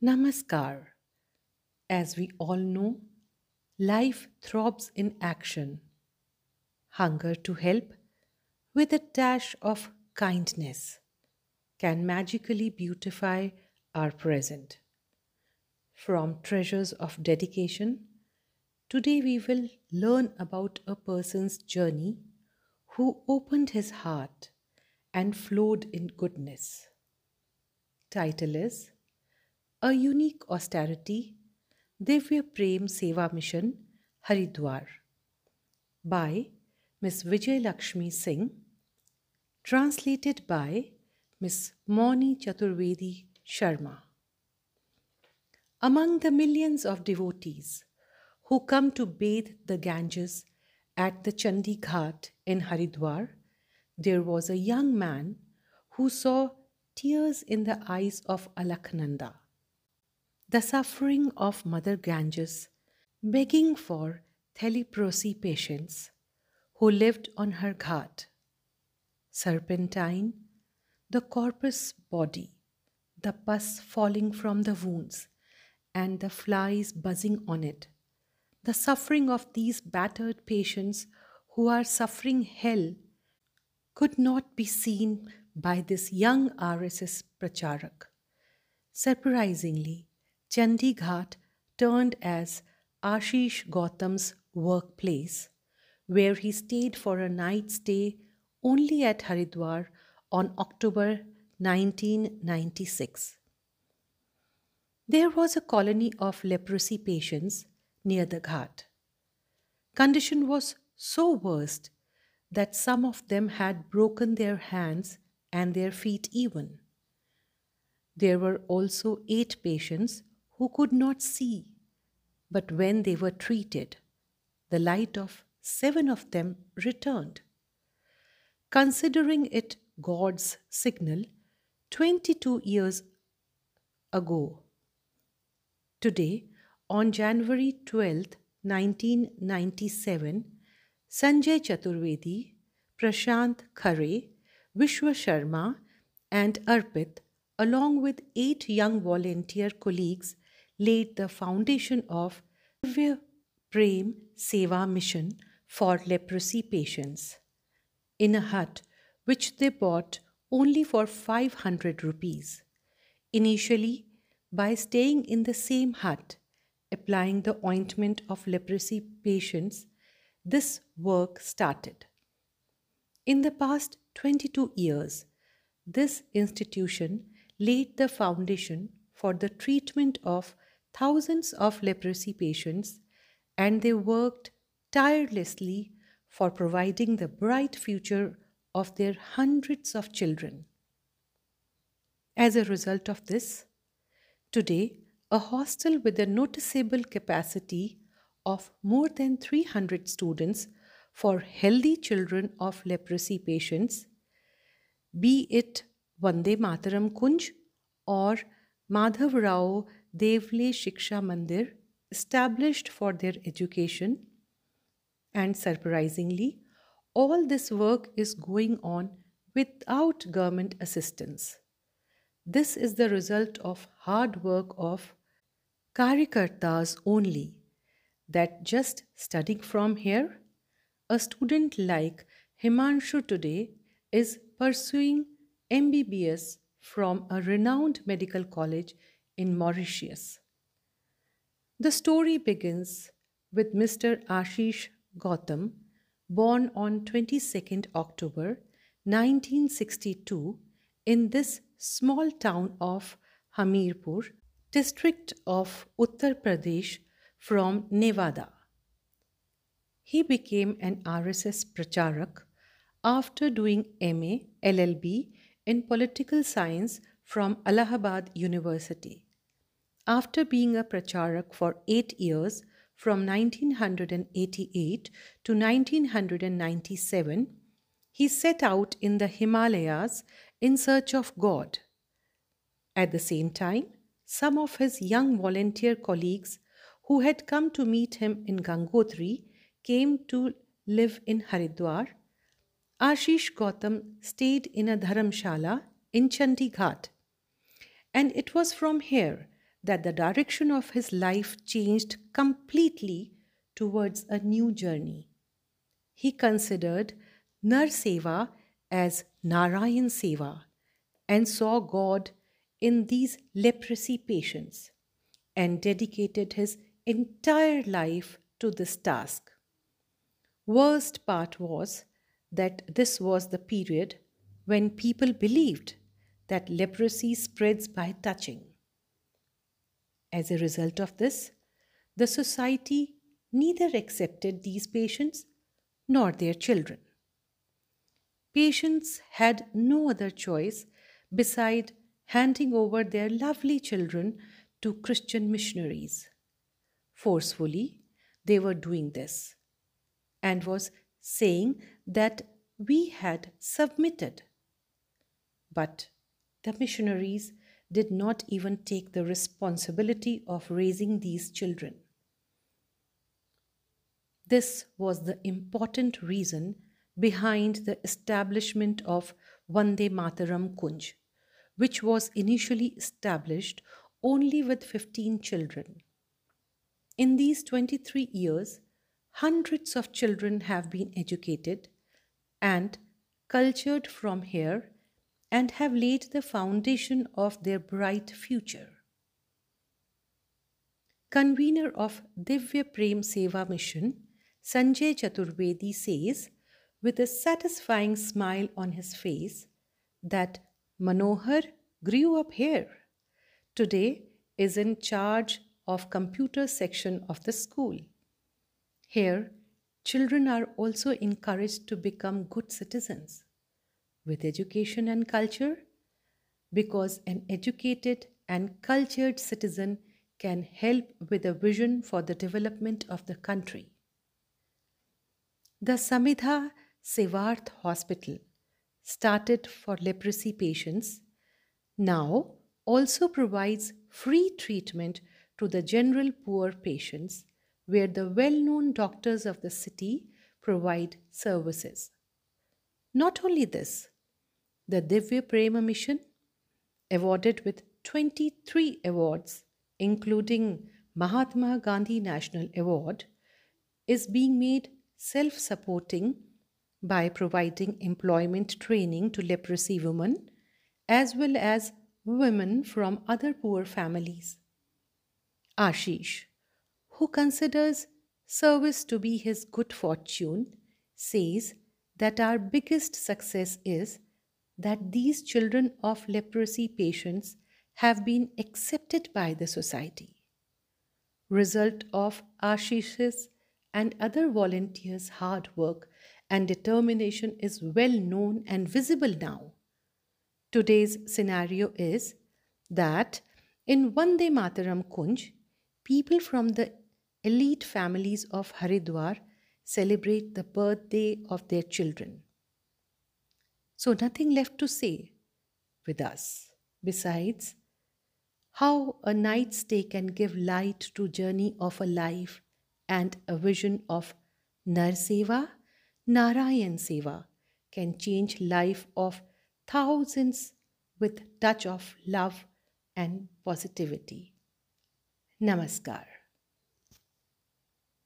Namaskar. As we all know, life throbs in action. Hunger to help with a dash of kindness can magically beautify our present. From treasures of dedication, today we will learn about a person's journey who opened his heart and flowed in goodness. Title is A Unique Austerity Divya Prem Seva Mission Haridwar by Miss Vijay Lakshmi Singh, translated by Miss Moni Chaturvedi Sharma. Among the millions of devotees who come to bathe the Ganges at the Chandi Ghat in Haridwar, there was a young man who saw tears in the eyes of Alaknanda. The suffering of Mother Ganges, begging for leprosy patients who lived on her ghat. Serpentine, the corpus body, the pus falling from the wounds, and the flies buzzing on it. The suffering of these battered patients who are suffering hell could not be seen by this young RSS Pracharak. Surprisingly, Chandighat turned as Ashish Gautam's workplace, where he stayed for a night stay only at Haridwar on October 1996. There was a colony of leprosy patients near the ghat. Condition was so worst that some of them had broken their hands and their feet even. There were also eight patients who could not see, but when they were treated, the light of seven of them returned. Considering it God's signal 22 years ago. Today, on January 12, 1997, Sanjay Chaturvedi, Prashant Khare, Vishwa Sharma, and Arpit, along with eight young volunteer colleagues, laid the foundation of Divya Prem Seva Mission for leprosy patients in a hut which they bought only for 500 rupees. Initially, by staying in the same hut, applying the ointment of leprosy patients, this work started. In the past 22 years, this institution laid the foundation for the treatment of thousands of leprosy patients, and they worked tirelessly for providing the bright future of their hundreds of children. As a result of this, today a hostel with a noticeable capacity of more than 300 students for healthy children of leprosy patients, be it Vande Mataram Kunj or Madhav Rao Devle Shiksha Mandir, established for their education. And surprisingly, all this work is going on without government assistance. This is the result of hard work of Karyakartas only, that just studying from here, a student like Himanshu today is pursuing MBBS from a renowned medical college in Mauritius. The story begins with Mr. Ashish Gautam, born on 22nd October 1962 in this small town of Hamirpur, district of Uttar Pradesh from Nevada. He became an RSS Pracharak after doing MA LLB in political science from Allahabad University. After being a Pracharak for eight years from 1988 to 1997, he set out in the Himalayas in search of God. At the same time, some of his young volunteer colleagues who had come to meet him in Gangotri came to live in Haridwar. Ashish Gautam stayed in a dharamshala in Chandighat. And it was from here that the direction of his life changed completely towards a new journey. He considered Nar as Narayan Seva and saw God in these leprosy patients and dedicated his entire life to this task. Worst part was that this was the period when people believed that leprosy spreads by touching. As a result of this, the society neither accepted these patients nor their children. Patients had no other choice beside handing over their lovely children to Christian missionaries. Forcefully, they were doing this and was saying that we had submitted. But the missionaries did not even take the responsibility of raising these children. This was the important reason behind the establishment of Vande Mataram Kunj, which was initially established only with 15 children. In these 23 years, hundreds of children have been educated and cultured from here and have laid the foundation of their bright future. Convener of Divya Prem Seva Mission, Sanjay Chaturvedi says, with a satisfying smile on his face, that Manohar grew up here. Today is in charge of computer section of the school. Here, children are also encouraged to become good citizens with education and culture because an educated and cultured citizen can help with a vision for the development of the country. The Samidha Sevarth Hospital, started for leprosy patients, now also provides free treatment to the general poor patients, where the well known doctors of the city provide services. Not only this, the Divya Prema Mission, awarded with 23 awards, including Mahatma Gandhi National Award, is being made self supporting by providing employment training to leprosy women as well as women from other poor families. Ashish, who considers service to be his good fortune, says that our biggest success is that these children of leprosy patients have been accepted by the society. Result of Ashish's and other volunteers' hard work and determination is well known and visible now. Today's scenario is that in Vande Mataram Kunj, people from the elite families of Haridwar celebrate the birthday of their children. So, nothing left to say with us besides how a night stay can give light to journey of a life and a vision of Nar Seva, Narayan Seva can change life of thousands with touch of love and positivity. Namaskar.